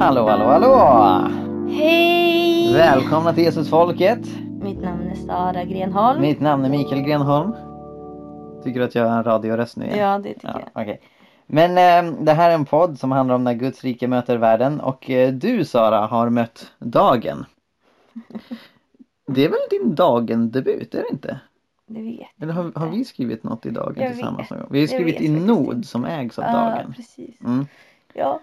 Hallå, hallå, hallå! Hej! Välkomna till Jesusfolket. Mitt namn är Sara Grenholm. Mitt namn är Mikael Grenholm. Tycker du att jag har en radioröst nu igen? Ja, det tycker Ja, jag. okej. Men eh, det här är en podd som handlar om när Guds rike möter världen och eh, du Sara har mött dagen. Det är väl din dagen-debut, är det inte? Det vet Eller har, har vi skrivit något i dagen Jag tillsammans vet. Vi har skrivit i Nod som ägs av Ja, dagen. precis. Mm. Ja.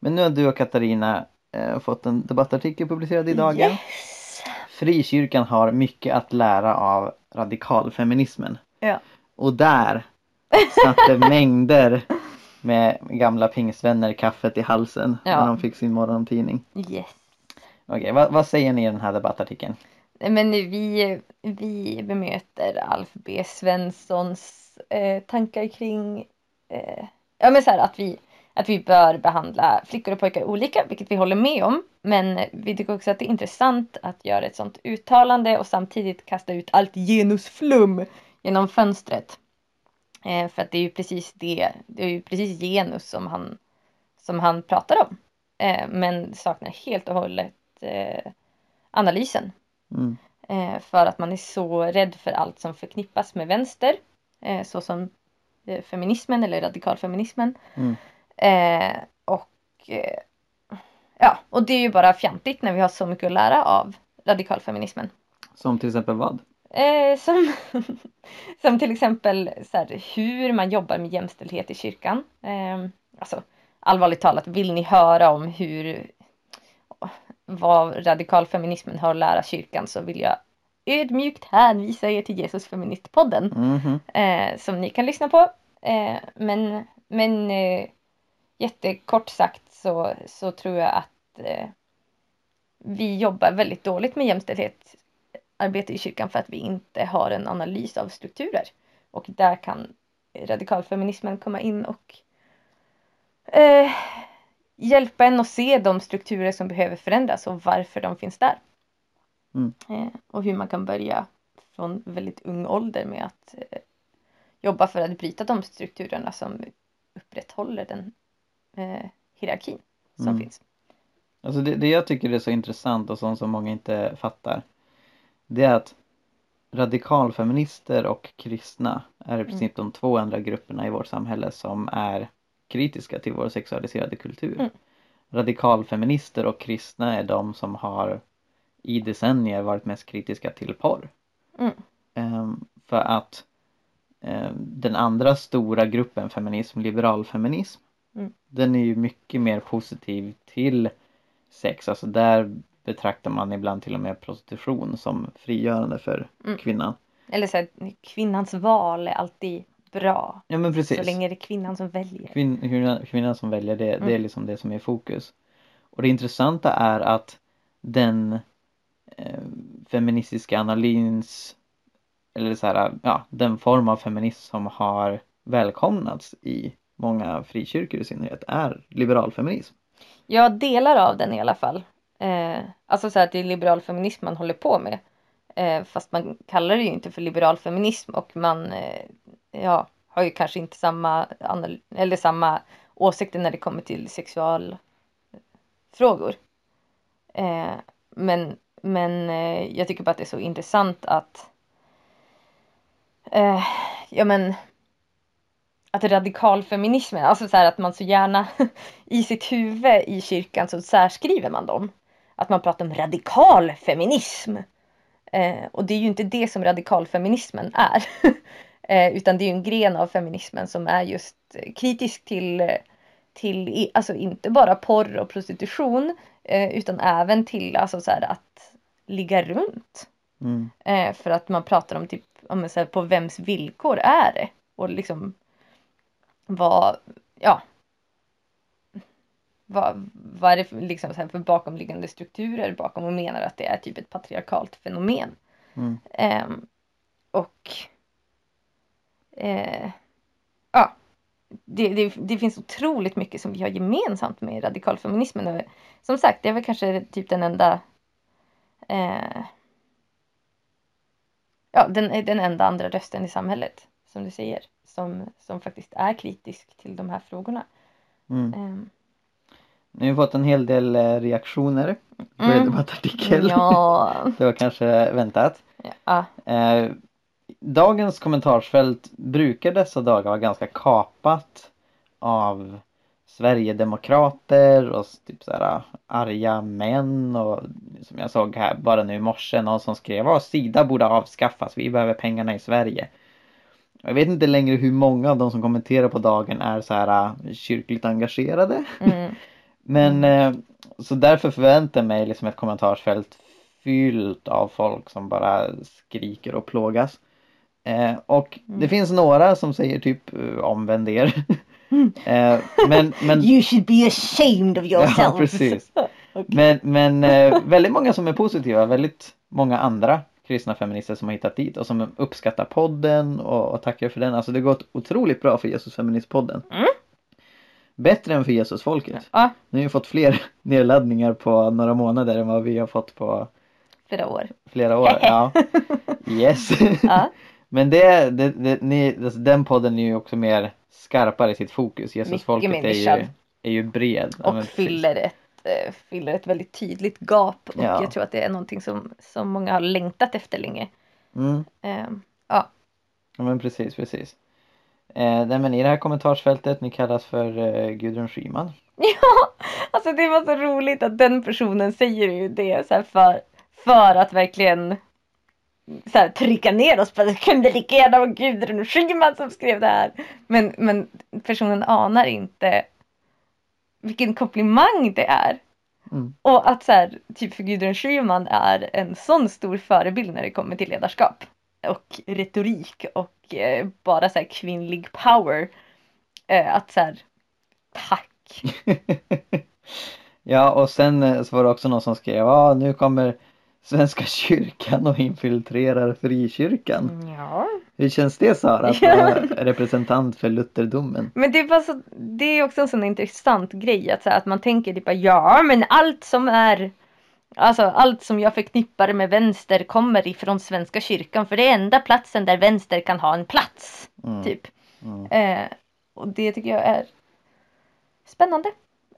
Men nu har du och Katarina eh, fått en debattartikel publicerad i dagen. Yes! Frikyrkan har mycket att lära av radikalfeminismen. Ja. Och där satt det mängder med gamla pingstvänner kaffet i halsen Ja. när de fick sin morgontidning. Yes. Okej, vad, vad säger ni i den här debattartikeln? Men vi, vi bemöter Alf B Svenssons eh, tankar kring eh, ja, men så här, att, vi, att vi bör behandla flickor och pojkar olika, vilket vi håller med om. Men vi tycker också att det är intressant att göra ett sånt uttalande och samtidigt kasta ut allt genusflum genom fönstret. Eh, för att det är ju precis det, det är ju precis genus som han, som han pratar om. Eh, men saknar helt och hållet eh, analysen. Mm. Eh, för att man är så rädd för allt som förknippas med vänster. Eh, såsom eh, feminismen eller radikalfeminismen. Mm. Eh, och eh, ja, och det är ju bara fjantigt när vi har så mycket att lära av radikalfeminismen. Som till exempel vad? Eh, som, som till exempel så här, hur man jobbar med jämställdhet i kyrkan. Eh, alltså, allvarligt talat, vill ni höra om hur vad radikalfeminismen har att lära kyrkan så vill jag ödmjukt hänvisa er till Jesus Feministpodden Mhm. eh, som ni kan lyssna på. Eh, men men eh, jättekort sagt så, så tror jag att eh, vi jobbar väldigt dåligt med jämställdhetsarbete i kyrkan för att vi inte har en analys av strukturer. Och där kan radikalfeminismen komma in och eh, hjälpa en att se de strukturer som behöver förändras och varför de finns där. Mm. Eh, och hur man kan börja från väldigt ung ålder med att eh, jobba för att bryta de strukturerna som upprätthåller den eh, hierarkin som Mm. finns. Alltså det, det jag tycker är så intressant och sånt som många inte fattar. Det är att radikalfeminister och kristna är i princip de två andra grupperna i vårt samhälle som är kritiska till vår sexualiserade kultur. Mm. Radikalfeminister och kristna är de som har i decennier varit mest kritiska till porr. Mm. Ehm, för att ehm, den andra stora gruppen feminism, liberalfeminism, Mm. den är ju mycket mer positiv till sex. Alltså där betraktar man ibland till och med prostitution som frigörande för Mm. kvinnan. Eller så här, kvinnans val är alltid bra. Ja men precis. Så länge det är kvinnan som väljer. Kvin, kvinnan, kvinnan som väljer det, det är Mm. liksom det som är fokus. Och det intressanta är att den eh, feministiska analys eller så här, ja, den form av feminism som har välkomnats i många frikyrkor i synnerhet är liberalfeminism. Ja, delar av den i alla fall. Eh, alltså så här att det är liberal feminism man håller på med. Eh, fast man kallar det ju inte för liberal feminism och man eh, ja, har ju kanske inte samma, eller samma åsikter när det kommer till sexualfrågor. Eh, men men eh, jag tycker bara att det är så intressant att eh, ja men att radikalfeminismen, alltså så här att man så gärna i sitt huvud i kyrkan så särskriver man dem. Att man pratar om radikal feminism. Eh, och det är ju inte det som radikalfeminismen är. eh, utan det är en gren av feminismen som är just kritisk till, till alltså inte bara porr och prostitution eh, utan även till alltså så här, att ligga runt. Mm. Eh, för att man pratar om typ, men så här, på vems villkor är det? Och liksom vad, ja. Vad, vad är det för, liksom, så här, för bakomliggande strukturer bakom och menar att det är typ ett patriarkalt fenomen. Mm. Ehm, och eh, ja, det, det, det finns otroligt mycket som vi har gemensamt med radikalfeminismen. Och, som sagt, det är väl kanske typ den enda eh, ja, den, den enda andra rösten i samhället, som du säger, som, som faktiskt är kritisk till de här frågorna. Mm. Ehm, Nu har fått en hel del eh, reaktioner på Mm. er debattartikel. Ja. Det var kanske väntat. ja. Eh, dagens kommentarsfält brukar dessa dagar vara ganska kapat av Sverigedemokrater och typ så här arga män och som jag såg här bara nu i morse någon som skrev att Sida borde avskaffas, vi behöver pengarna i Sverige. Jag vet inte längre hur många av de som kommenterar på dagen är så här äh, kyrkligt engagerade. Mm. Men eh, så därför förväntar jag mig liksom ett kommentarsfält fyllt av folk som bara skriker och plågas. Eh, och det Mm. finns några som säger typ omvänd er. Eh, men, men, You should be ashamed of yourself. ja precis. Men, men eh, väldigt många som är positiva, väldigt många andra kristna feminister som har hittat dit och som uppskattar podden och, och tackar för den. Alltså det har gått otroligt bra för Jesus Feministpodden. Mm. Bättre än för Jesusfolket. Ja, Nu har vi fått fler nedladdningar på några månader än vad vi har fått på flera år. flera år. Ja. Yes. Ja. Men det, det, det ni, alltså, den podden är ju också mer skarpare i sitt fokus. Jesusfolket är ju, är ju bred. Ja, Och precis. fyller ett, eh, fyller ett väldigt tydligt gap. Och Ja. jag tror att det är någonting som, som många har längtat efter länge. Mm. Ehm, ja. Ja men precis, precis. Eh, nej, men I det här kommentarsfältet, ni kallas för eh, Gudrun Schyman. Ja, alltså det var så roligt att den personen säger ju det så för, för att verkligen så här, trycka ner oss på att det kunde lika gärna vara Gudrun Schyman som skrev det här. Men, men personen anar inte vilken komplimang det är. Mm. Och att så här, typ för Gudrun Schyman är en sån stor förebild när det kommer till ledarskap. Och retorik och eh, bara så här kvinnlig power. Eh, att så här, tack. ja och sen eh, så var det också någon som skrev ja nu kommer Svenska kyrkan och infiltrerar frikyrkan. Ja. Hur känns det Sara att vara representant för lutherdomen? Men det är, bara så, det är också en sån intressant grej att, så här, att man tänker typ ja men allt som är Alltså allt som jag förknippar med vänster kommer ifrån Svenska kyrkan för det är enda platsen där vänster kan ha en plats. Mm. Typ. Mm. Eh, och det tycker jag är spännande.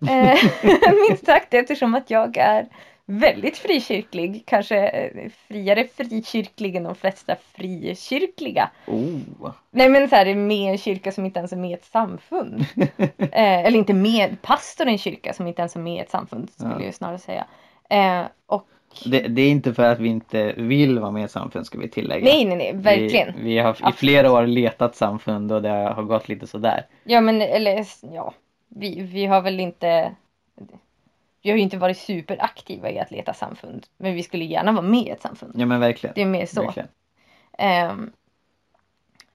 Eh, minst sagt eftersom att jag är väldigt frikyrklig. Kanske eh, friare frikyrklig än de flesta frikyrkliga. Oh. Nej men så här, med en kyrka som inte ens är med i ett samfund. eh, eller inte med pastor i en kyrka som inte ens är med i ett samfund skulle Ja. jag snarare säga. Eh, och Det, det är inte för att vi inte vill vara med i ett samfund ska vi tillägga. nej nej nej, verkligen. Vi, vi har i flera år letat samfund och det har gått lite sådär. Ja men eller ja, vi, vi har väl inte vi har ju inte varit superaktiva i att leta samfund. Men vi skulle gärna vara med i ett samfund. Ja men verkligen. Det är mer så. Ehm,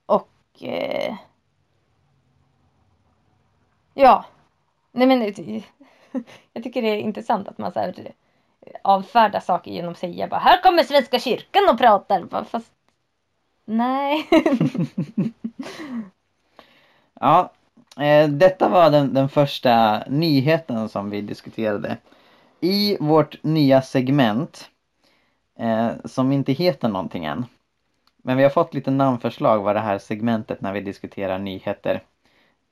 och eh, ja, nej men det- jag tycker det är intressant att man så här, avfärdar saker genom att säga bara här kommer Svenska kyrkan och pratar. Bara, Fast nej. Ja, eh, detta var den, den första nyheten som vi diskuterade. I vårt nya segment eh, som inte heter någonting än. Men vi har fått lite namnförslag vad det här segmentet när vi diskuterar nyheter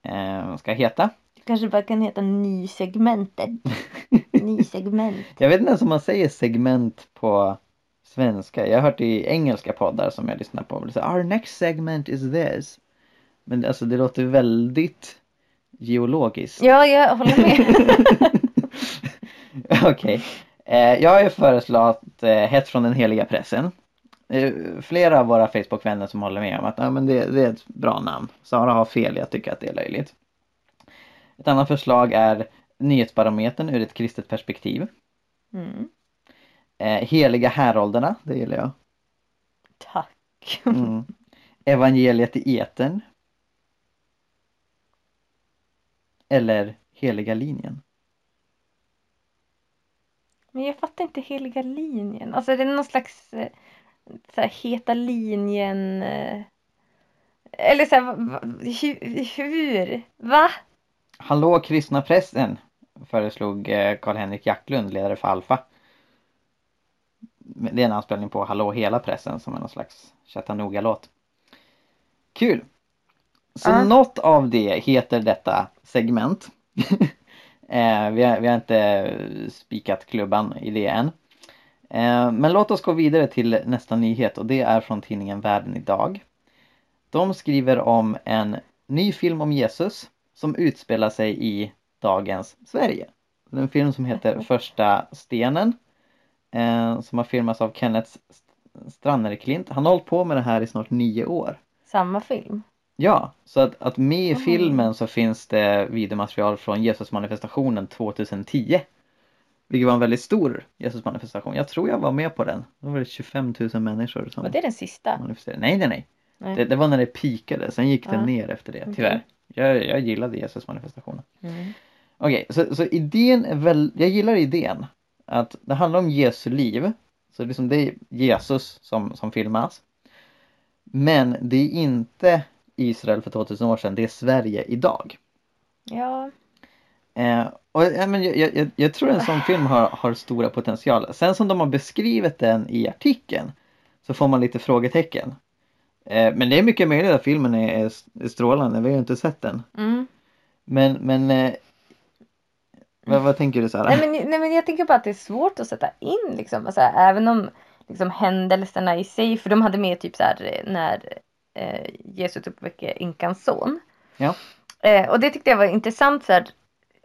eh, ska heta. Det kanske bara kan heta ny segmentet. Ny segment. Jag vet inte ens om man säger segment på svenska. Jag har hört i engelska poddar som jag lyssnar på. Säger, Our next segment is this. Men alltså det låter väldigt geologiskt. Ja, jag håller med. Okej. Eh, jag har ju föreslagit eh, Hett från den heliga pressen. Eh, flera av våra Facebook-vänner som håller med om att ja, men det, det är ett bra namn. Sara har fel, jag tycker att det är löjligt. Ett annat förslag är Nyhetsbarometern ur ett kristet perspektiv. Mm. Eh, heliga härolderna, det gillar jag. Tack. Mm. Evangeliet i etern. Eller Heliga linjen. Men jag fattar inte heliga linjen. Alltså är det någon slags eh, så här, heta linjen? eh, Eller så här, hur, hur? Va? Hallå kristna pressen föreslog eh, Karl-Henrik Jacklund, ledare för Alfa. Det är en anspelning på Hallå hela pressen som är någon slags Chattanooga-låt. Kul! Så Ja. något av det heter detta segment. Eh, vi, har, vi har inte spikat klubban i det än. Eh, men låt oss gå vidare till nästa nyhet och det är från tidningen Världen idag. De skriver om en ny film om Jesus som utspelar sig i dagens Sverige. En film som heter Första stenen eh, som har filmats av Kenneth Strannerklint. Han har hållit på med det här i snart nio år. Samma film? Ja, så att, att med i filmen så finns det videomaterial från Jesusmanifestationen 2010. Vilket var en väldigt stor Jesusmanifestation. Jag tror jag var med på den. Det var väl 25 000 människor som Var det den sista? manifesterade. Nej, nej, nej. Nej. Det, det var när det pikade, sen gick det Ja. ner efter det, tyvärr. Jag, jag gillade Jesusmanifestationen. Mm. Okej, så, så idén är väl, jag gillar idén. Att det handlar om Jesu liv. Så liksom det är Jesus som, som filmas. Men det är inte Israel för 2000 år sedan, det är Sverige idag. Ja, Eh, och, ja, men jag, jag, jag tror en sån film har, har stora potential. Sen som de har beskrivit den i artikeln så får man lite frågetecken. Eh, men det är mycket möjligt att filmen är, är strålande, vi har ju inte sett den. mm. Men, men eh, vad, vad tänker du Sara? nej, men, nej men jag tänker bara att det är svårt att sätta in liksom, alltså, även om liksom, händelserna i sig, för de hade med typ så här eh, när eh, Jesus uppväcker inkans son. Ja. Eh, och det tyckte jag var intressant så här,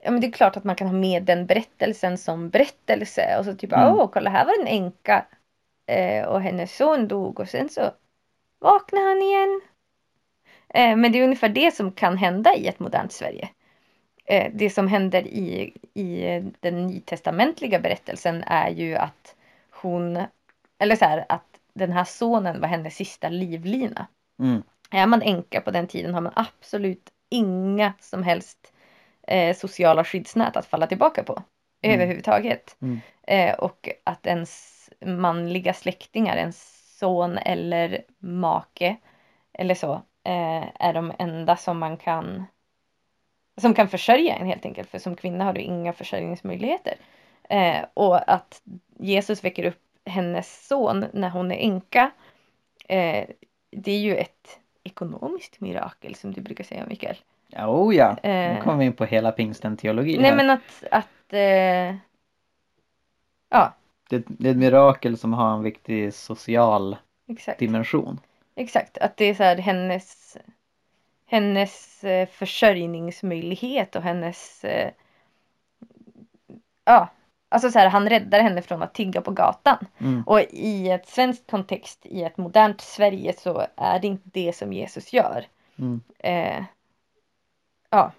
ja men det är klart att man kan ha med den berättelsen som berättelse och så typ Mm. åh kolla här var en änka eh, och hennes son dog och sen så vaknade han igen. Eh, men det är ungefär det som kan hända i ett modernt Sverige. Eh, det som händer i, i den nytestamentliga berättelsen är ju att hon, eller så här, att den här sonen var hennes sista livlina. Mm, Är man änka på den tiden har man absolut inga som helst eh, sociala skyddsnät att falla tillbaka på. Mm. Överhuvudtaget. Mm. Eh, och att ens manliga släktingar, ens son eller make eller så, eh, är de enda som man kan som kan försörja en helt enkelt. För som kvinna har du inga försörjningsmöjligheter. Eh, och att Jesus väcker upp hennes son när hon är änka. Eh, det är ju ett ekonomiskt mirakel som du brukar säga Mikael. Oh ja, nu Eh. kommer vi in på hela pingsten-teologin Nej här. men att, att eh, ja det, det är ett mirakel som har en viktig social exakt. dimension. Exakt, att det är så här hennes hennes eh, försörjningsmöjlighet och hennes eh, ja, alltså så här han räddar henne från att tigga på gatan. Mm. Och i ett svenskt kontext, i ett modernt Sverige så är det inte det som Jesus gör. Mm. Eh, ja,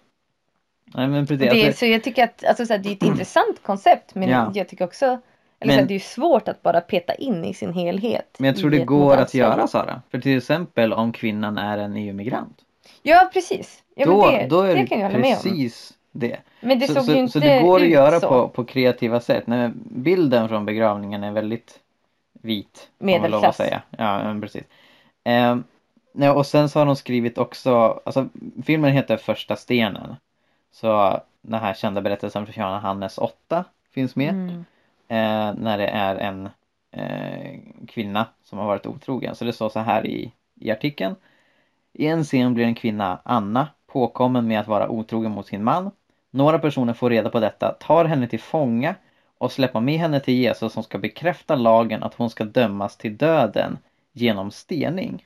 Nej men precis. det, alltså, så jag tycker att alltså, så här, det är ett intressant koncept men Ja. jag tycker också eller Men- så här, det är svårt att bara peta in i sin helhet. men jag tror det går att göra. Sara. För till exempel om kvinnan är en EU-migrant. Ja precis. Ja, då, det, då är det det kan jag hålla med om. precis det. Men det så, såg så, inte så det går att göra så. på, på kreativa sätt. Nej, bilden från begravningen är väldigt vit. Medelklass. Säga. Ja, precis. Ehm, nej, och sen så har de skrivit också, alltså filmen heter Första stenen. Så den här kända berättelsen från Johannes 8 finns med. Mm. Eh, när det är en eh, kvinna som har varit otrogen. Så det står så här i, i artikeln. I en scen blir en kvinna, Anna, påkommen med att vara otrogen mot sin man. Några personer får reda på detta, tar henne till fånga och släpper med henne till Jesus som ska bekräfta lagen att hon ska dömas till döden genom stening.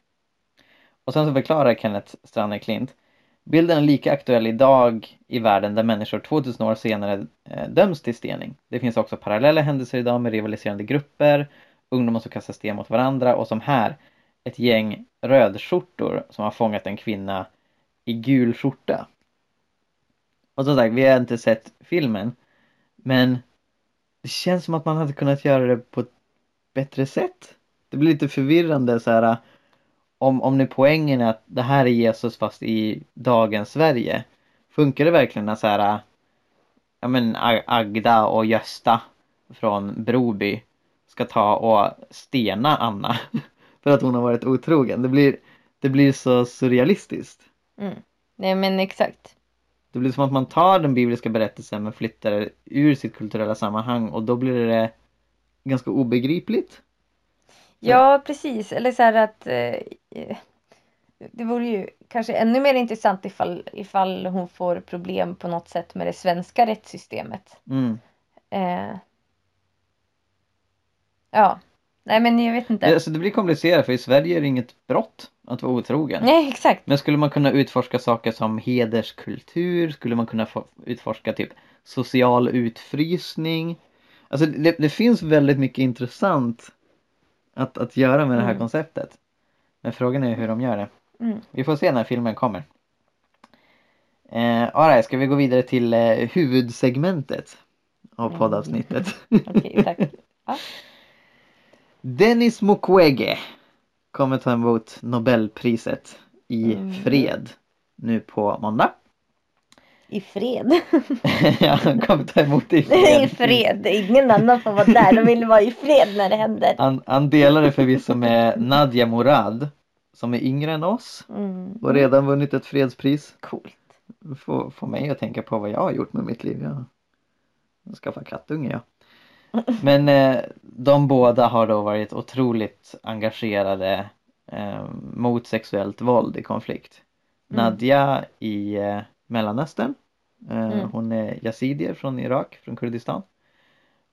Och sen så förklarar Kenneth Stranner-Klint Bilden är lika aktuell idag i världen där människor 2000 år senare eh, döms till stening. Det finns också parallella händelser idag med rivaliserande grupper, ungdomar som kastar sten mot varandra och som här ett gäng rödskjortor som har fångat en kvinna i gul skjorta. Och som sagt, vi har inte sett filmen men det känns som att man hade kunnat göra det på ett bättre sätt. Det blir lite förvirrande så här om, om nu poängen är att det här är Jesus fast i dagens Sverige. Funkar det verkligen när så här ja men Agda och Gösta från Broby ska ta och stena Anna för att hon har varit otrogen. Det blir, det blir så surrealistiskt. Mm. Nej men exakt. Det blir som att man tar den bibliska berättelsen men flyttar det ur sitt kulturella sammanhang och då blir det ganska obegripligt. Ja precis. Eller så här att eh, det vore ju kanske ännu mer intressant ifall, ifall hon får problem på något sätt med det svenska rättssystemet. Mm. Eh, ja, nej men jag vet inte. Alltså, det blir komplicerat för i Sverige är det inget brott att vara otrogen. Nej, exakt. Men skulle man kunna utforska saker som hederskultur? Skulle man kunna utforska typ social utfrysning? Alltså det, det finns väldigt mycket intressant att, att göra med det här Mm. konceptet. Men frågan är hur de gör det. Mm. Vi får se när filmen kommer. Eh, alright, ska vi gå vidare till eh, huvudsegmentet av Mm. poddavsnittet. Okej, tack. Ja. Dennis Mukwege kommer ta emot Nobelpriset i Mm. fred nu på måndag. I fred. ja, han kommer ta emot det i I fred. fred. Ingen annan får vara där. De vill vara i fred när det händer. Han, han delar det förvisso med Nadia Murad som är yngre än oss Mm. och redan vunnit ett fredspris. Coolt. Får, får mig att tänka på vad jag har gjort med mitt liv. Jag har skaffat kattunge ja. Men eh, de båda har då varit otroligt engagerade eh, mot sexuellt våld i konflikt. Mm. Nadja i eh, Mellanöstern. Eh, Mm. Hon är yazidier från Irak, från Kurdistan.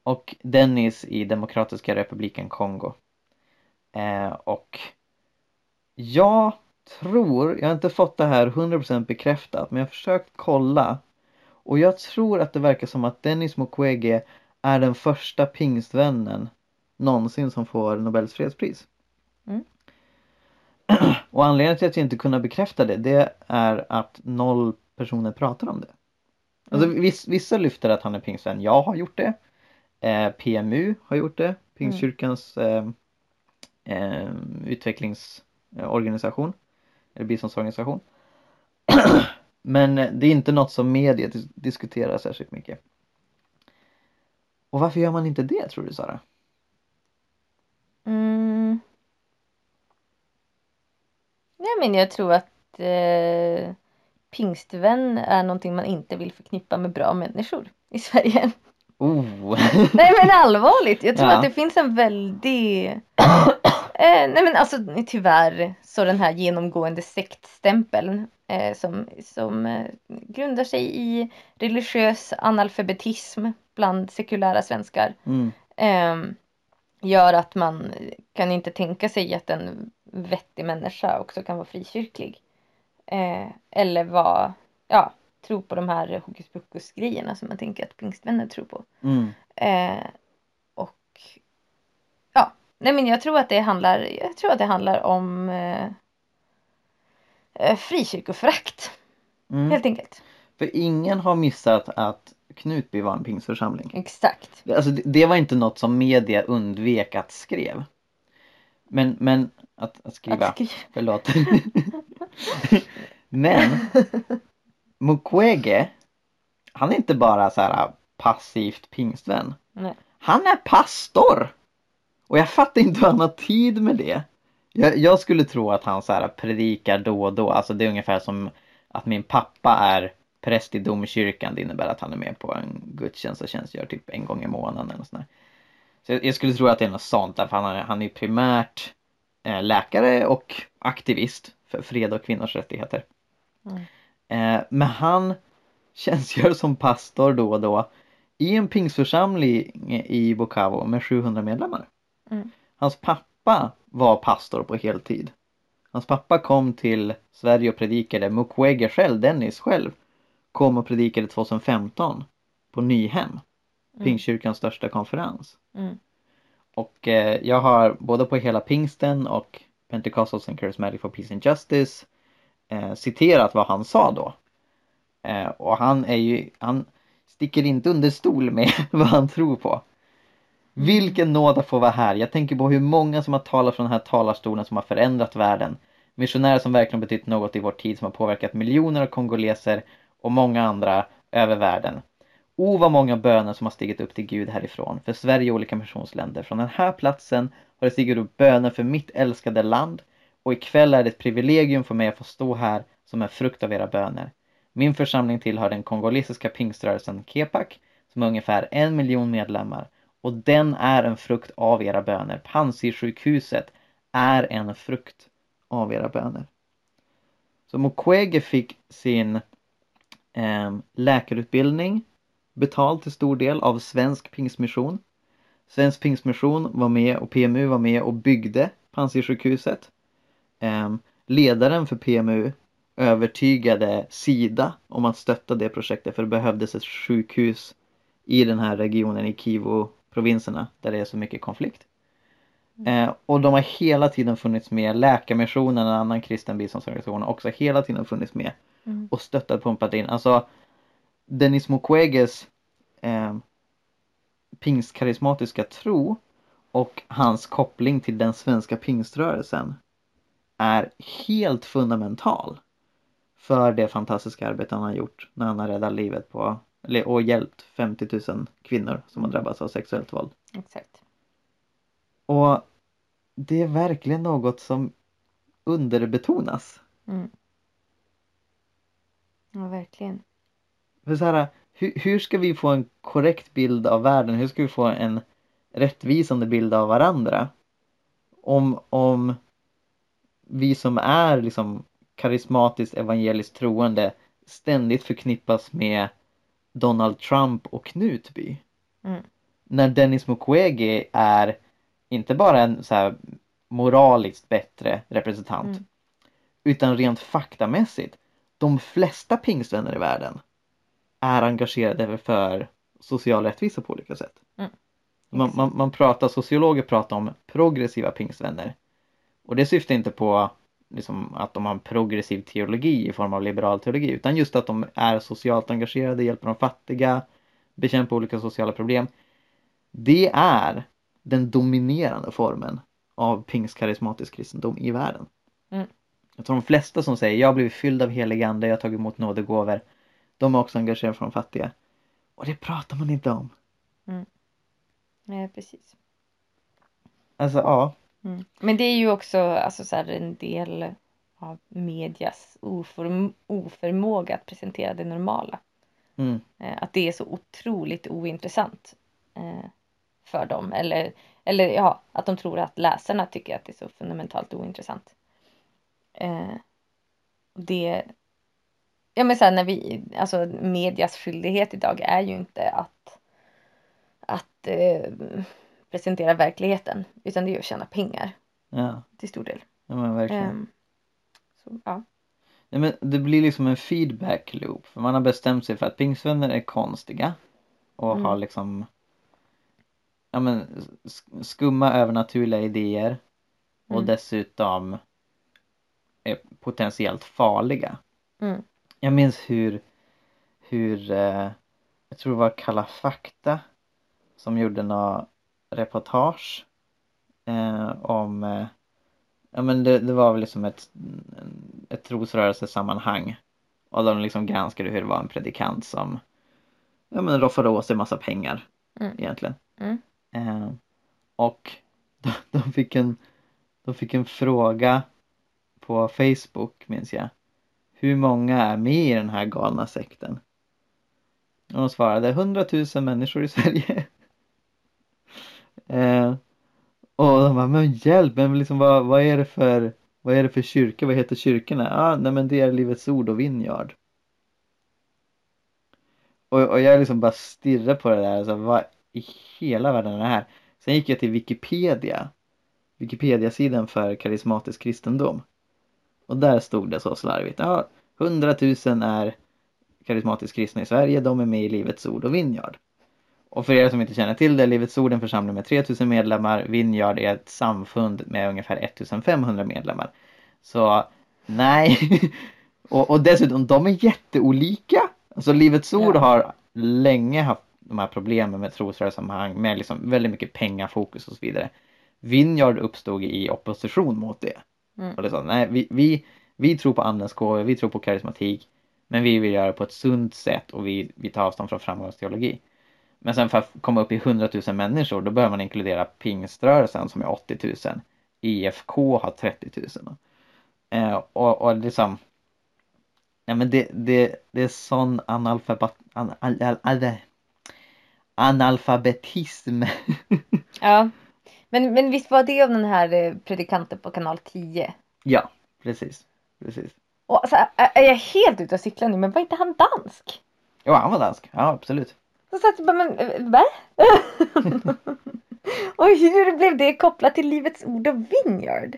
Och Dennis i Demokratiska republiken Kongo. Eh, och jag tror, jag har inte fått det här 100% bekräftat men jag har försökt kolla och jag tror att det verkar som att Dennis Mukwege är den första pingstvännen någonsin som får Nobels fredspris. Mm. Och anledningen till att jag inte kunnat bekräfta det, det är att noll personer pratar om det. Alltså Mm. viss, vissa lyfter att han är pingstvän. Jag har gjort det. Eh, PMU har gjort det. Pingstkyrkans eh, eh, utvecklingsorganisation. Eller biståndsorganisation. Men det är inte något som media dis- diskuterar särskilt mycket. Och varför gör man inte det tror du Sara? Mm. Nej men jag tror att eh, pingstvän är någonting man inte vill förknippa med bra människor i Sverige. Oh! Nej men allvarligt, jag tror Ja. att det finns en väldig eh, Nej men alltså tyvärr så den här genomgående sektstämpeln eh, som, som eh, grundar sig i religiös analfabetism bland sekulära svenskar mm. ehm, gör att man kan inte tänka sig att en vettig människa också kan vara frikyrklig. Eh, eller vara, ja, tro på de här hokus pokus grejerna som man tänker att pingstvänner tror på. Mm. Nej men jag tror att det handlar, jag tror att det handlar om eh, eh, frikyrkoförakt Mm. helt enkelt. För ingen har missat att Knutby var en pingstförsamling. Exakt. Alltså det, det var inte något som media undvek att skrev. Men, men att, att skriva, Att skriva. förlåt. men Mukwege, han är inte bara så här passivt pingstvän. Nej. Han är pastor! Och jag fattar inte hur han har tid med det. Jag, jag skulle tro att han så här predikar då och då. Alltså det är ungefär som att min pappa är präst i domkyrkan. Det innebär att han är med på en gudstjänst och tjänstgör typ en gång i månaden eller sådär. Så jag, jag skulle tro att det är något sånt. Därför han är, han är primärt eh, läkare och aktivist för fred och kvinnors rättigheter. Mm. Eh, men han tjänstgör som pastor då och då i en pingstförsamling i Bukavu med 700 medlemmar. Mm. Hans pappa var pastor på heltid. Hans pappa kom till Sverige och predikade. Mukwege själv, Dennis själv, kom och predikade 2015 på Nyhem. Mm. Pingstkyrkans största konferens. Mm. Och eh, jag har både på hela pingsten och Pentecostals and Charismatic for Peace and Justice eh, citerat vad han sa då. Eh, och han är ju, han sticker inte under stol med vad han tror på. Vilken nåd att få vara här. Jag tänker på hur många som har talat från den här talarstolen som har förändrat världen. Missionärer som verkligen betytt något i vår tid som har påverkat miljoner av kongoleser och många andra över världen. O vad många böner som har stigit upp till Gud härifrån för Sverige och olika missionsländer. Från den här platsen har det stigit upp böner för mitt älskade land och ikväll är det ett privilegium för mig att få stå här som en frukt av era böner. Min församling tillhör den kongolesiska pingströrelsen Kepak som har ungefär en miljon medlemmar och den är en frukt av era böner. Panzisjukhuset är en frukt av era böner. Så Mukwege fick sin eh, läkarutbildning betald till stor del av Svensk Pingstmission. Svensk Pingstmission var med och PMU var med och byggde Panzisjukhuset. Eh, ledaren för PMU övertygade Sida om att stötta det projektet för det behövdes ett sjukhus i den här regionen i Kivu Kivu-provinserna där det är så mycket konflikt. Eh, och de har hela tiden funnits med, Läkarmissionen, en annan kristen biståndsorganisation, har också hela tiden funnits med Mm. och stöttat pumpat in. Alltså Dennis Mukweges eh, pingstkarismatiska tro och hans koppling till den svenska pingströrelsen är helt fundamental för det fantastiska arbete han har gjort när han har räddat livet på eller- och hjälpt 50 000 kvinnor som har drabbats av sexuellt våld. Exakt. Och det är verkligen något som underbetonas. Mm. Ja, verkligen. För så här, hur, hur ska vi få en korrekt bild av världen? Hur ska vi få en rättvisande bild av varandra? Om, om vi som är liksom karismatiskt evangeliskt troende ständigt förknippas med Donald Trump och Knutby. Mm. När Dennis Mukwege är inte bara en så här moraliskt bättre representant Mm. utan rent faktamässigt de flesta pingstvänner i världen är engagerade för social rättvisa på olika sätt. Mm. Man, man, man pratar, sociologer pratar om progressiva pingstvänner. Och det syftar inte på liksom, att de har en progressiv teologi i form av liberal teologi utan just att de är socialt engagerade, hjälper de fattiga, bekämpar olika sociala problem. Det är den dominerande formen av pingstkarismatisk kristendom i världen. Mm. Jag tror de flesta som säger jag har blivit fylld av helig ande, jag har tagit emot nådegåvor. De är också engagerade för de fattiga. Och det pratar man inte om. Nej, precis. Alltså ja. Mm. Men det är ju också alltså, så här, en del av medias oförm- oförmåga att presentera det normala. Mm. Eh, att det är så otroligt ointressant eh, för dem. Eller, eller ja, att de tror att läsarna tycker att det är så fundamentalt ointressant. Eh, och det... Ja men sen när vi, alltså medias skyldighet idag är ju inte att, att eh, presentera verkligheten. Utan det är att tjäna pengar Ja, till stor del. ja men verkligen. Ehm, så, ja. Ja, men det blir liksom en feedback loop. För man har bestämt sig för att pingstvänner är konstiga. Och Mm. har liksom ja, men, sk- skumma övernaturliga idéer. Och Mm. dessutom är potentiellt farliga. Mm. Jag minns hur, hur eh, jag tror det var Kalla fakta som gjorde några reportage eh, om eh, ja men det, det var väl liksom ett, ett trosrörelsesammanhang och de liksom granskade hur det var en predikant som ja men roffade åt sig massa pengar Mm. egentligen. Mm. Eh, och de, de, fick en, de fick en fråga på Facebook minns jag. Hur många är med i den här galna sekten? Och de svarade 100 000 människor i Sverige eh, och de bara, men hjälp, men liksom vad, vad är det för vad är det för kyrka? Vad heter kyrkorna? Ja, ah, nej men det är Livets Ord och Vinjard. Och, och jag liksom bara stirrar på det där, alltså, vad i hela världen är det här? Sen gick jag till Wikipedia, Wikipedia-sidan för karismatisk kristendom. Och där stod det så slarvigt, ja, 100 000 är karismatiskt kristna i Sverige, de är med i Livets Ord och Vinjard. Och för er som inte känner till det, Livets Ord är en församling med 3000 medlemmar, Vinjard är ett samfund med ungefär 1500 medlemmar. Så nej, och, och dessutom de är jätteolika. Alltså Livets Ord Ja. har länge haft de här problemen med trosrörelsesammanhang med liksom väldigt mycket pengafokus och så vidare. Vinjard uppstod i opposition mot det. Mm. Och det sa, nej, vi, vi, vi tror på andens gåvor, vi tror på karismatik, men vi vill göra det på ett sunt sätt och vi, vi tar avstånd från framgångsteologi. Men sen för att komma upp i 100 000 människor, då behöver man inkludera pingströrelsen som är 80 000. IFK har 30 000. Eh, och, och liksom, ja men det, det, det är sån analfabet, an, al, al, analfabetism. Ja. Men, men visst var det av den här eh, predikanten på kanal 10? ja, precis, precis. Och så här, är jag helt ute och cyklar nu men var inte han dansk? Jo, han var dansk. Ja, absolut. Så satt jag bara, men eh, va? och hur blev det kopplat till Livets Ord och Vineyard?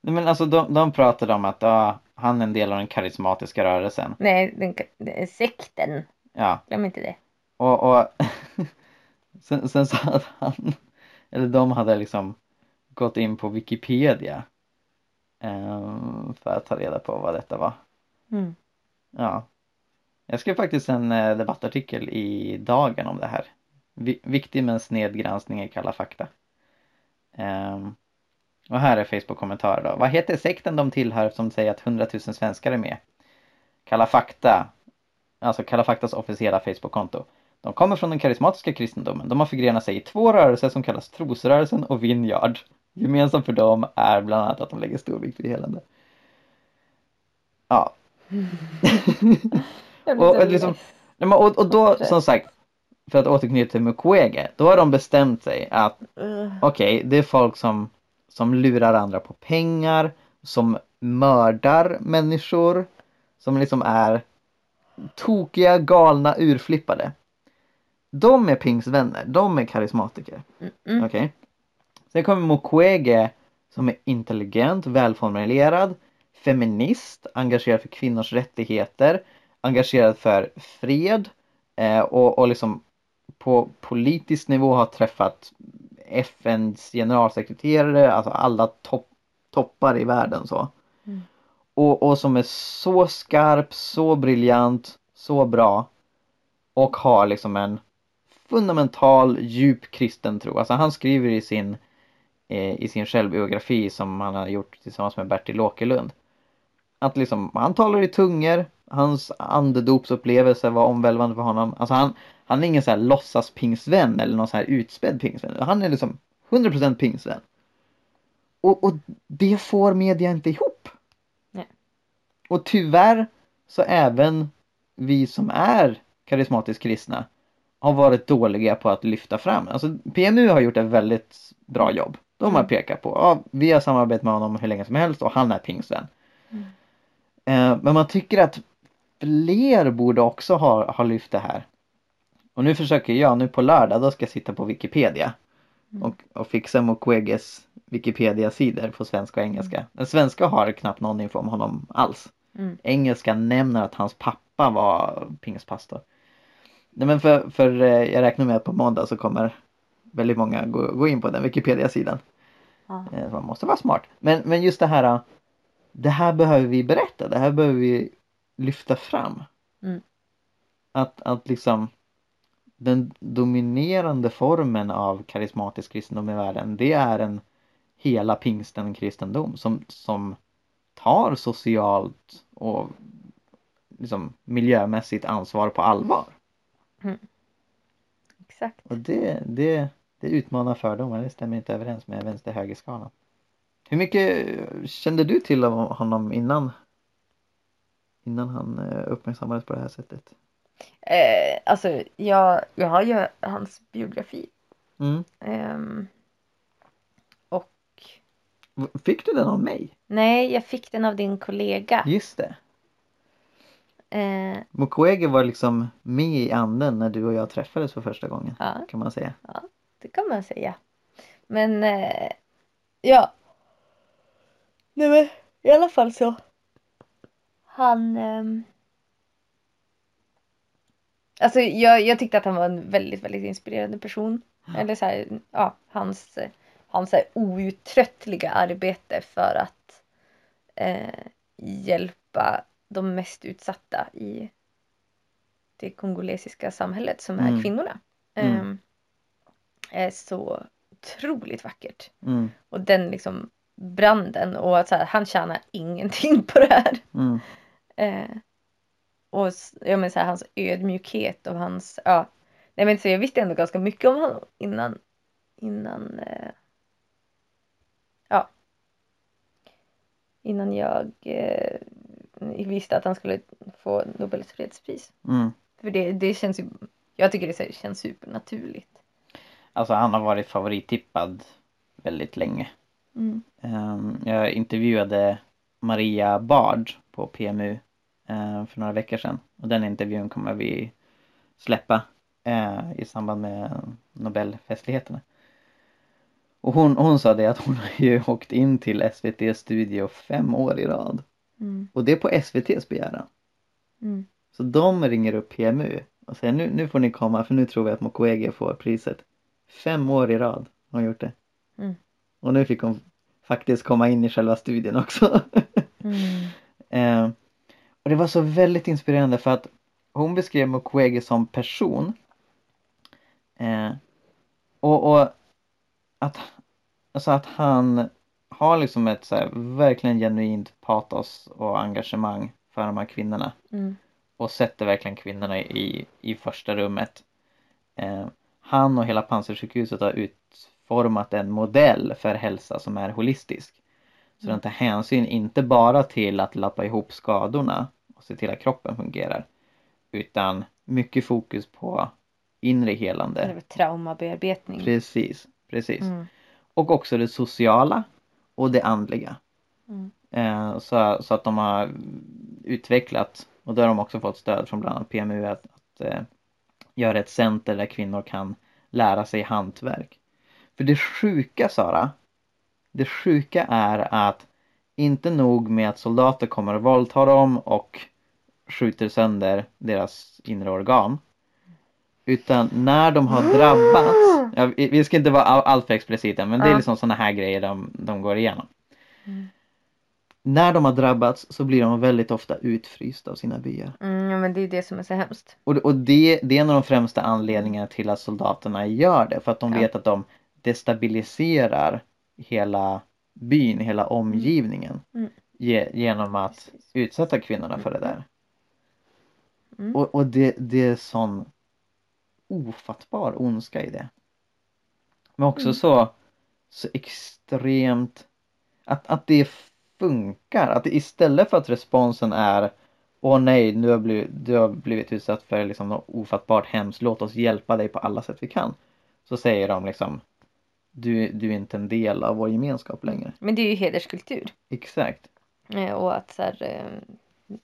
Nej, men alltså de, de pratade om att ja, han är en del av den karismatiska rörelsen. Nej, den, den, sekten. Ja, Glöm inte det. och, och sen, sen så hade han, eller de hade liksom gått in på Wikipedia ehm, för att ta reda på vad detta var. Mm. Ja. Jag skrev faktiskt en eh, debattartikel i Dagen om det här. Viktig men sned granskning i Kalla fakta. Um, och här är Facebook-kommentarer då. Vad heter sekten de tillhör som säger att 100 000 svenskar är med? Kalla fakta. Alltså Kalla faktas officiella Facebook-konto. De kommer från den karismatiska kristendomen. De har förgrenat sig i två rörelser som kallas trosrörelsen och Vinjard. Gemensamt för dem är bland annat att de lägger stor vikt vid helande. Ja, Och, och liksom- och, och då som sagt, för att återknyta till Mukwege, då har de bestämt sig att okej, det är folk som, som lurar andra på pengar, som mördar människor, som liksom är tokiga, galna, urflippade. De är pingsvänner, de är karismatiker. mm, mm. Okej. Sen kommer Mukwege som är intelligent, välformulerad, feminist, engagerad för kvinnors rättigheter, engagerad för fred eh, och, och liksom på politisk nivå har träffat FNs generalsekreterare, alltså alla topp, toppar i världen så. Mm. Och, och som är så skarp, så briljant, så bra och har liksom en fundamental, djup kristen tro. Alltså han skriver i sin, eh, i sin självbiografi som han har gjort tillsammans med Bertil Åkerlund. Att liksom, han talar i tungor, hans andedopsupplevelse var omvälvande för honom. Alltså han, han är ingen så här låtsas pingsvän eller någon så här utspädd pingsvän. Han är liksom 100% pingsvän. Och, och det får media inte ihop. Nej. Och tyvärr så även vi som är karismatiskt kristna har varit dåliga på att lyfta fram. Alltså PMU har gjort ett väldigt bra jobb. De har Mm. pekat på, ja, vi har samarbetat med honom hur länge som helst och han är pingsvän. Mm. Eh, men man tycker att fler borde också ha, ha lyft det här. Och nu försöker jag, nu på lördag, då ska jag sitta på Wikipedia Mm. och, och fixa Mukweges Wikipedia-sidor på svenska och engelska. Den svenska har knappt någon info om honom alls. Mm. Engelska nämner att hans pappa var pingstpastor. Nej men för, för eh, jag räknar med att på måndag så kommer väldigt många gå, gå in på den Wikipedia-sidan. Ja. Eh, Man måste vara smart. Men, men just det här, eh, det här behöver vi berätta, det här behöver vi lyfta fram. Mm. Att, att liksom den dominerande formen av karismatisk kristendom i världen det är en hela pingsten kristendom som, som tar socialt och liksom miljömässigt ansvar på allvar. Exakt. Och det, det, det utmanar fördomar, det stämmer inte överens med vänster-högerskalan. Hur mycket kände du till av honom innan? Innan han eh, uppmärksammades på det här sättet? Eh, alltså jag, jag har ju hans biografi. Mm. Ehm, och Fick du den av mig? nej, jag fick den av din kollega. Just det. Eh, Mukwege var liksom med i anden när du och jag träffades för första gången. ja, Kan man säga. det kan man säga. Men eh, ja. Nej men i alla fall så. Han. ehm, alltså jag, jag tyckte att han var en väldigt, väldigt inspirerande person. Eller så här, ja, hans, hans så här outtröttliga arbete för att eh, hjälpa de mest utsatta i det kongolesiska samhället som är Mm. kvinnorna. Mm. Ehm, är så otroligt vackert. Mm. Och den liksom branden och att så här, han tjänar ingenting på det här. Mm. Eh, och jag menar så här, hans ödmjukhet och hans, ja. Nej men så jag visste ändå ganska mycket om honom innan, innan, eh, ja. Innan jag eh, visste att han skulle få Nobels fredspris. Mm. För det, det känns ju, jag tycker det här känns supernaturligt. Alltså han har varit favorittippad väldigt länge. Mm. Ehm, Jag intervjuade Maria Bard på PMU för några veckor sedan och den intervjun kommer vi släppa eh, i samband med Nobelfestligheterna. Och hon, hon sa det att hon har ju åkt in till SVT studio fem år i rad. Mm. Och det är på SVTs begäran. Mm. Så de ringer upp PMU och säger nu, nu får ni komma för nu tror vi att Mukwege får priset. Fem år i rad har hon gjort det. Mm. Och nu fick hon faktiskt komma in i själva studien också. Mm. eh, och det var så väldigt inspirerande för att hon beskrev Mukwege som person. Eh, och, och att, alltså att han har liksom ett så här, verkligen genuint patos och engagemang för de här kvinnorna Mm. och sätter verkligen kvinnorna i, i första rummet. Eh, han och hela Panzisjukhuset har utformat en modell för hälsa som är holistisk. Så den tar hänsyn inte bara till att lappa ihop skadorna och se till att kroppen fungerar utan mycket fokus på inre helande. traumabearbetning. Precis, precis. Mm. Och också det sociala och det andliga. Mm. Eh, så, så att de har utvecklat, och då har de också fått stöd från bland annat PMU, att, att eh, göra ett center där kvinnor kan lära sig hantverk. För det sjuka Sara, det sjuka är att inte nog med att soldater kommer och våldtar dem och skjuter sönder deras inre organ. Utan när de har drabbats, ja, vi vi ska inte vara all- alltför explicita men det är liksom sådana här grejer de, de går igenom. Mm. När de har drabbats så blir de väldigt ofta utfrysta av sina byar. Mm, ja, men det är det som är så hemskt. Och, och det, det är en av de främsta anledningarna till att soldaterna gör det. För att de Ja. vet att de destabiliserar hela byn, hela omgivningen. Mm. Ge, genom att Precis. utsätta kvinnorna för det där. Mm. Och, och det, det är sån ofattbar ondska i det. Men också Mm. så, så extremt att, att det funkar. Att det, istället för att responsen är Åh nej, du har blivit, du har blivit utsatt för liksom något ofattbart hemskt. Låt oss hjälpa dig på alla sätt vi kan. Så säger de liksom du, du är inte en del av vår gemenskap längre. Men det är ju hederskultur. Exakt. Eh, Och att så här, eh,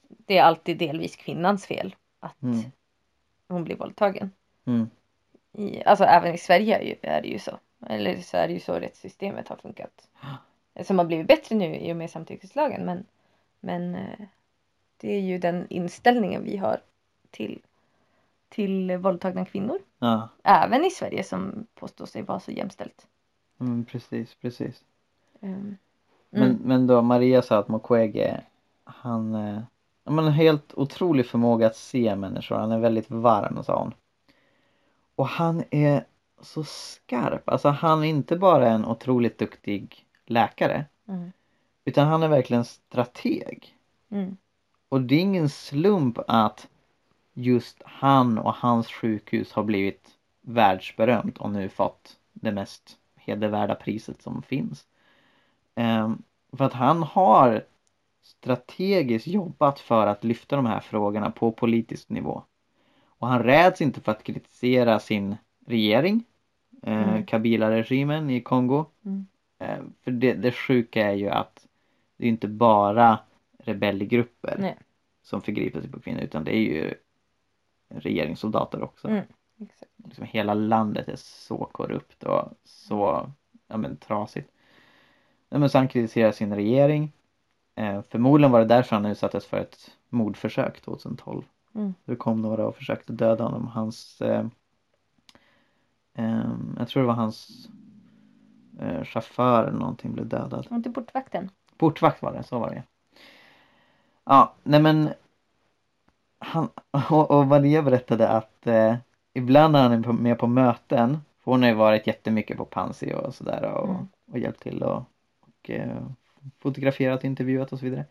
det är alltid delvis kvinnans fel att Mm. hon blir våldtagen. Mm. I, alltså även i Sverige är, ju, är det ju så. Eller så är det ju så rättssystemet har funkat. Som har blivit bättre nu i och med samtyckeslagen. Men, men eh, det är ju den inställningen vi har till, till våldtagna kvinnor. Ja, Även i Sverige som påstår sig vara så jämställt. Mm, precis, precis. Um, Men, men då Maria sa att Mukwege han eh, men en helt otrolig förmåga att se människor. Han är väldigt varm sa hon. Och han är så skarp. Alltså han är inte bara en otroligt duktig läkare. Mm. Utan han är verkligen strateg. Mm. Och det är ingen slump att just han och hans sjukhus har blivit världsberömt och nu fått det mest hedervärda priset som finns. Ehm, för att han har strategiskt jobbat för att lyfta de här frågorna på politisk nivå. Och han räds inte för att kritisera sin regering, eh, Mm. Kabila-regimen i Kongo. Mm. Eh, för det, det sjuka är ju att det är inte bara rebellgrupper Nej. som förgriper sig på kvinnor utan det är ju regeringssoldater också. Mm. Exakt. Liksom hela landet är så korrupt och så ja, men, trasigt. Men så han kritiserar sin regering. Eh, förmodligen var det därför han utsattes för ett mordförsök 2012. Mm. Det kom några och försökte döda honom. Hans eh, ehm, Jag tror det var hans eh, chaufför eller någonting blev dödad. Och till portvakten. Portvakt var det, så var det Ja, nej men han, och, och Maria berättade att eh, ibland när han är med på möten, för hon har ju varit jättemycket på Pansy och sådär och, Mm. och hjälpt till och, och eh, fotograferat, intervjuat och så vidare.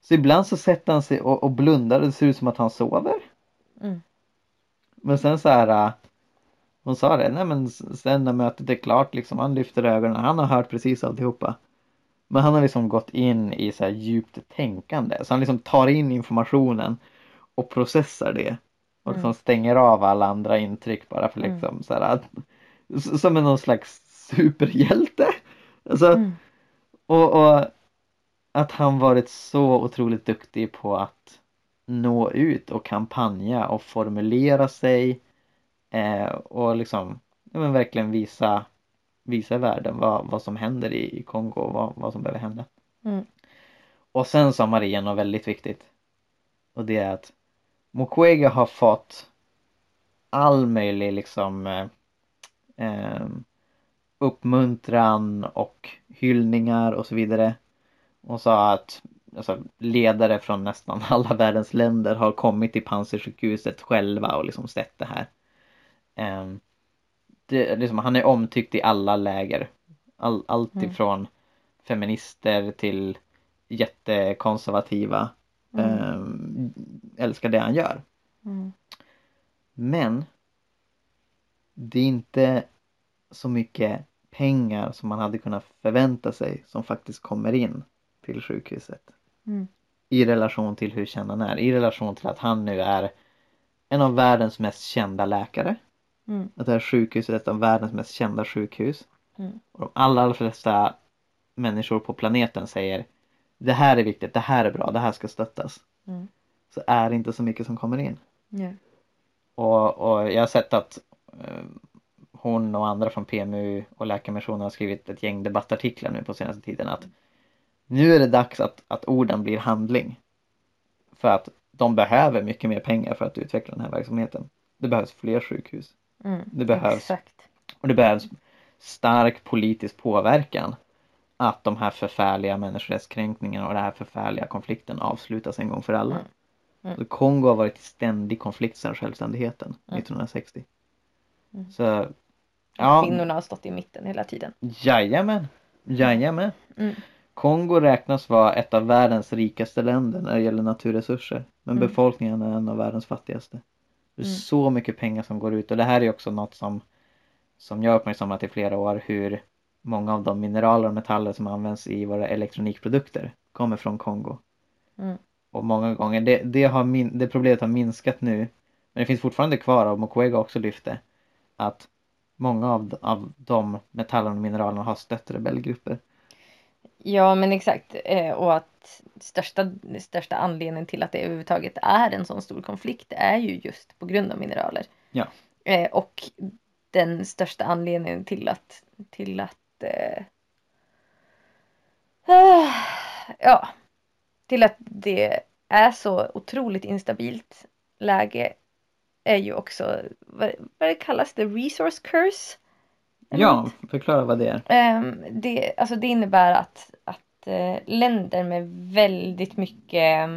Så ibland så sätter han sig och, och blundar och det ser ut som att han sover. Mm. Men sen så här äh, Hon sa det, nej men sen när mötet är klart liksom, han lyfter ögonen, han har hört precis alltihopa. Men han har liksom gått in i så här djupt tänkande, så han liksom tar in informationen och processar det. Och Mm. stänger av alla andra intryck bara för Mm. liksom så här att, Som en någon slags superhjälte. Alltså, Mm. och, och att han varit så otroligt duktig på att nå ut och kampanja och formulera sig eh, och liksom ja, men verkligen visa, visa världen vad, vad som händer i, i Kongo och vad, vad som behöver hända. Mm. Och sen sa Maria något väldigt viktigt och det är att Mukwege har fått all möjlig liksom eh, eh, uppmuntran och hyllningar och så vidare. Och sa att alltså, ledare från nästan alla världens länder har kommit till Panzisjukhuset själva och liksom sett det här. Eh, det, liksom, han är omtyckt i alla läger. All, allt Mm. ifrån feminister till jättekonservativa. Mm. Eh, älskar det han gör. Mm. Men det är inte så mycket pengar som man hade kunnat förvänta sig som faktiskt kommer in till sjukhuset. Mm. I relation till hur känd han är. I relation till att han nu är en av världens mest kända läkare. Mm. Att det här sjukhuset är ett av världens mest kända sjukhus. Mm. Och de allra, allra flesta människor på planeten säger det här är viktigt, det här är bra, det här ska stöttas. Mm. Så är det inte så mycket som kommer in. Ja. Och, och jag har sett att eh, hon och andra från PMU och Läkarmissionen har skrivit ett gäng debattartiklar nu på senaste tiden att nu är det dags att, att orden blir handling. För att de behöver mycket mer pengar för att utveckla den här verksamheten. Det behövs fler sjukhus Mm. Det behövs. Exakt. och det behövs stark politisk påverkan att de här förfärliga människorättskränkningarna och den här förfärliga konflikten avslutas en gång för alla. Mm. Mm. Kongo har varit i ständig konflikt sedan självständigheten Mm. 1960. Mm. Så ja, Kvinnorna har stått i mitten hela tiden. jajamän, jajamän. Mm. Kongo räknas vara ett av världens rikaste länder när det gäller naturresurser. Men Mm. befolkningen är en av världens fattigaste. Det är Mm. så mycket pengar som går ut och det här är också något som som jag uppmärksammat i flera år hur många av de mineraler och metaller som används i våra elektronikprodukter kommer från Kongo. Mm. Och många gånger, det, det, har min, det problemet har minskat nu men det finns fortfarande kvar och Mukwege också lyfte att många av, av de metallerna och mineralerna har stött rebellgrupper. Ja men exakt eh, och att största, största anledningen till att det överhuvudtaget är en sån stor konflikt är ju just på grund av mineraler. Ja. Eh, och den största anledningen till att till att eh, ah, ja till att det är så otroligt instabilt läge är ju också vad, vad det kallas det resource curse. Ja, förklara vad det är. Ehm, det, alltså det innebär att, att eh, länder med väldigt mycket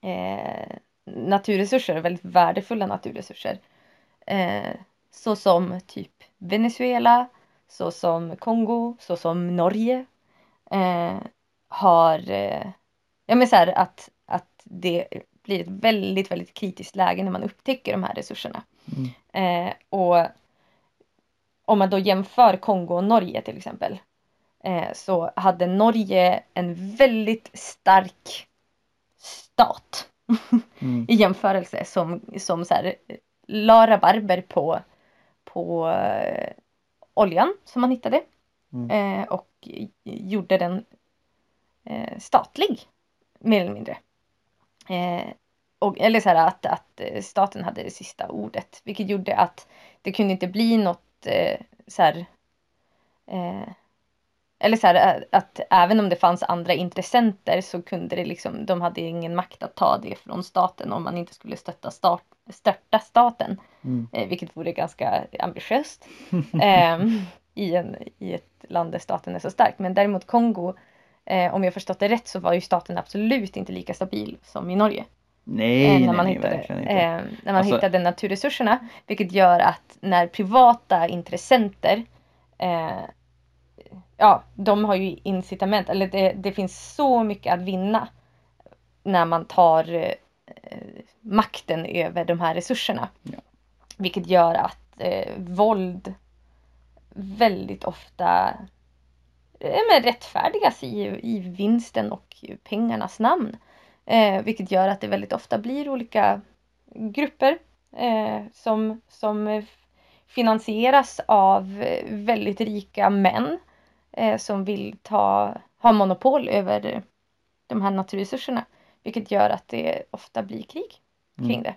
eh, naturresurser, väldigt värdefulla naturresurser, eh, såsom typ Venezuela, såsom Kongo, såsom Norge, har, ja men så här att, att det blir ett väldigt, väldigt kritiskt läge när man upptäcker de här resurserna. Mm. Eh, och om man då jämför Kongo och Norge till exempel. Eh, så hade Norge en väldigt stark stat Mm. i jämförelse som, som så här, la rabarber på, på eh, oljan som man hittade. Mm. Eh, och gjorde den eh, statlig mer eller mindre. Eh, och, eller så här att, att eh, staten hade det sista ordet vilket gjorde att det kunde inte bli något eh, så här, eh, eller så här eh, att även om det fanns andra intressenter så kunde det liksom, de hade ingen makt att ta det från staten om man inte skulle stötta start, störta staten. Mm. Eh, vilket vore ganska ambitiöst ehm, i, en, i ett land där staten är så stark. Men däremot Kongo, eh, om jag förstått det rätt så var ju staten absolut inte lika stabil som i Norge. Nej, eh, när man, nej, hittade, eh, när man Alltså- hittade naturresurserna. Vilket gör att när privata intressenter eh, Ja, de har ju incitament, eller det, det finns så mycket att vinna när man tar eh, makten över de här resurserna. Ja. Vilket gör att eh, våld väldigt ofta men rättfärdigas i, i vinsten och pengarnas namn. Eh, vilket gör att det väldigt ofta blir olika grupper eh, som, som eh, finansieras av eh, väldigt rika män eh, som vill ta, ha monopol över de här naturresurserna. Vilket gör att det ofta blir krig kring Mm. det.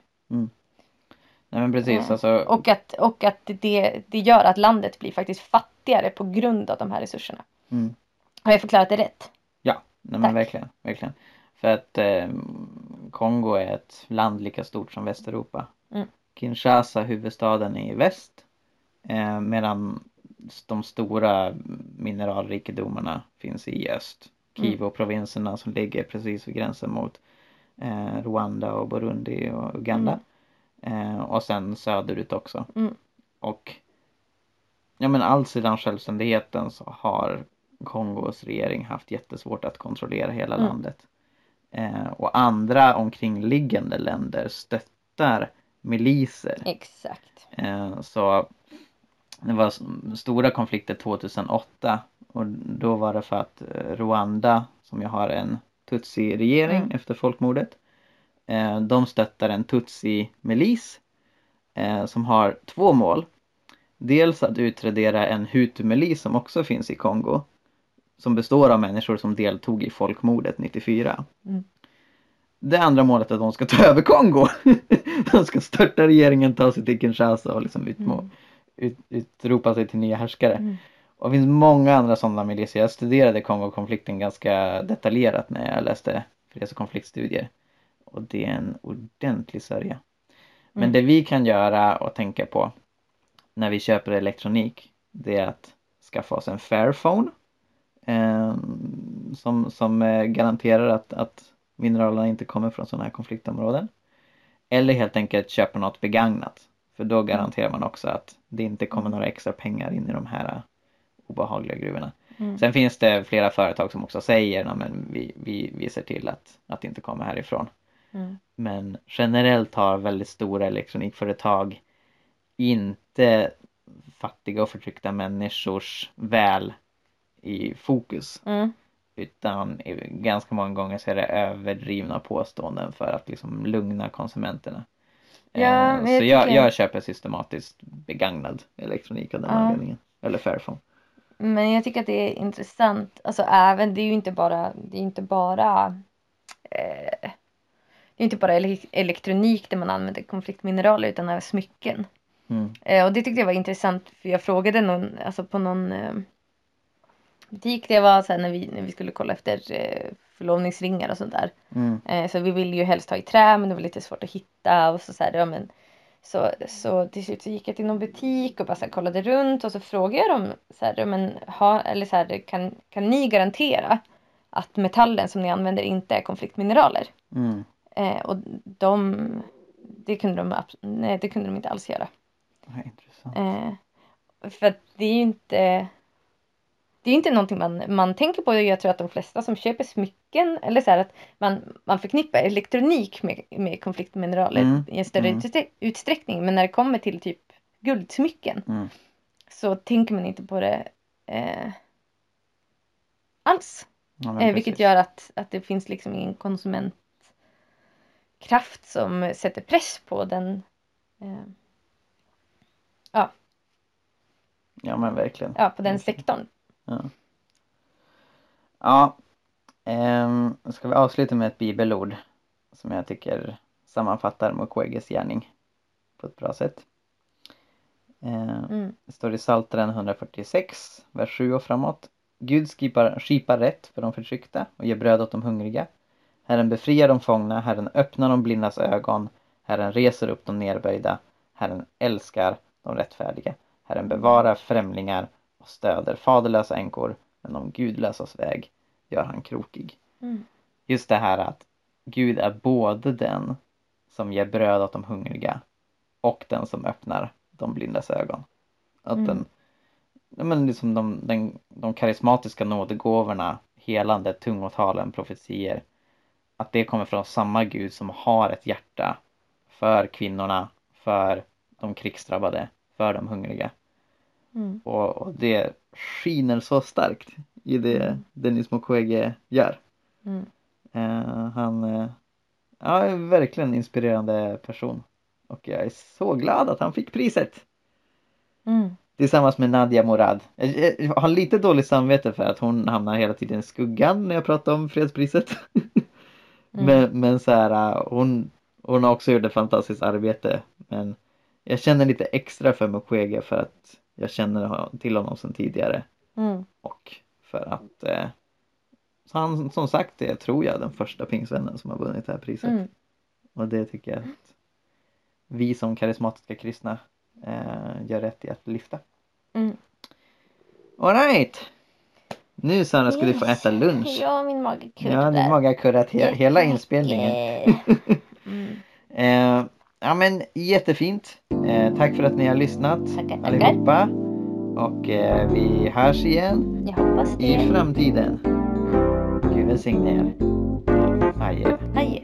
Nej men precis Eh, alltså. Och att, och att det, det gör att landet blir faktiskt fattigare på grund av de här resurserna. Mm. Har jag förklarat det rätt? Ja, nej men verkligen, verkligen. För att eh, Kongo är ett land lika stort som Västeuropa. Mm. Kinshasa, huvudstaden, är i väst. Eh, medan de stora mineralrikedomarna finns i öst. Mm. Kivu-provinserna som ligger precis vid gränsen mot eh, Rwanda och Burundi och Uganda. Eh, och sen söderut också. Mm. Och ja men allt sedan självständigheten så har Kongos regering haft jättesvårt att kontrollera hela Mm. landet. Eh, och andra omkringliggande länder stöttar miliser. Exakt. Eh, så det var stora konflikter 2008 och då var det för att eh, Rwanda som ju har en Tutsi-regering Mm. efter folkmordet eh, de stöttar en Tutsi-milis eh, som har två mål. Dels att utradera en Hutu-milis som också finns i Kongo som består av människor som deltog i folkmordet 94. Mm. Det andra målet är att de ska ta över Kongo. de ska störta regeringen, ta sig till Kinshasa och liksom utmå, Mm. ut, utropa sig till nya härskare. Mm. Och det finns många andra sådana milisier. Jag studerade Kongo-konflikten ganska detaljerat när jag läste freds och konfliktstudier. Och det är en ordentlig sörja. Men Mm. det vi kan göra och tänka på när vi köper elektronik det är att skaffa oss en Fairphone eh, som, som eh, garanterar att, att mineralerna inte kommer från sådana här konfliktområden. Eller helt enkelt köpa något begagnat. För då garanterar man också att det inte kommer några extra pengar in i de här eh, obehagliga gruvorna. Mm. Sen finns det flera företag som också säger att vi, vi, vi ser till att, att det inte kommer härifrån. Mm. Men generellt har väldigt stora elektronikföretag inte fattiga och förtryckta människors väl i fokus. Mm. Utan ganska många gånger så är det överdrivna påståenden för att liksom lugna konsumenterna. Ja, Eh, så jag, jag köper systematiskt begagnad elektronik av den Ja. anledningen. Eller Fairphone. Men jag tycker att det är intressant. Alltså även, det är ju inte bara, det är inte bara eh, det är inte bara ele- elektronik där man använder konfliktmineraler utan även smycken. Mm. Eh, och det tyckte jag var intressant för jag frågade någon, alltså på någon butik det var här när vi, när vi skulle kolla efter eh, förlovningsringar och sånt där. Mm. Eh, så vi ville ju helst ha i trä men det var lite svårt att hitta och så, så här, ja, men så, så till slut så gick jag till någon butik och bara så här, kollade runt och så frågade jag dem så här, men ha, eller så här, kan, kan ni garantera att metallen som ni använder inte är konfliktmineraler? Mm. Eh, och de, det kunde de, nej, det kunde de inte alls göra. Ja, intressant. Eh, för att det är ju inte det är inte någonting man, man tänker på. Jag tror att de flesta som köper smycken eller så här att man, man förknippar elektronik med, med konfliktmineraler Mm, i en större mm. utsträckning. Men när det kommer till typ guldsmycken Mm. så tänker man inte på det eh, alls. Ja, Eh, vilket gör att, att det finns liksom ingen konsumentkraft som sätter press på den eh, Ja men verkligen. ja, på den Verkligen. sektorn. Ja. Ja. ehm, ska vi avsluta med ett bibelord som jag tycker sammanfattar Mukweges gärning på ett bra sätt. Eh, Mm. Det står i Psaltaren 146, vers 7 och framåt. Gud skipar, skipar rätt för de förtryckta och ger bröd åt de hungriga. Herren befriar de fångna, Herren öppnar de blindas ögon, Herren reser upp de nerböjda, Herren älskar de rättfärdiga. Herren bevarar främlingar och stöder faderlösa änkor, men de gudlösas väg gör han krokig. Mm. Just det här att Gud är både den som ger bröd åt de hungriga och den som öppnar de blindas ögon. Att Mm. den, men liksom de, den, de karismatiska nådegåvorna, helandet, tungotalen, profetier, att det kommer från samma Gud som har ett hjärta för kvinnorna, för de krigsdrabbade, för de hungriga. Mm. Och, och det skiner så starkt i det Mm. Dennis Mukwege gör. Mm. Eh, han eh, ja, är verkligen en inspirerande person. Och jag är så glad att han fick priset. Mm. Tillsammans med Nadia Morad. Jag, jag har lite dåligt samvete för att hon hamnar hela tiden i skuggan när jag pratar om fredspriset. Mm. Men, men så här, hon, hon har också gjort ett fantastiskt arbete. Men jag känner lite extra för Mukwege för att jag känner till honom sedan tidigare. Mm. Och för att eh, så han som sagt är, tror jag, den första pingsvännen som har vunnit det här priset. Mm. Och det tycker jag att vi som karismatiska kristna eh, gör rätt i att lyfta. Mm. Alright! Nu Sandra ska du få äta lunch. Ja, min mage kurrar. Ja, din mage har kurrat he- hela inspelningen. Mm. Eh, ja men jättefint. Eh, tack för att ni har lyssnat Tackar, tackar. allihopa. Och eh, vi hörs igen Jag hoppas i det. framtiden. Gud välsigne er. Adjö. Adjö.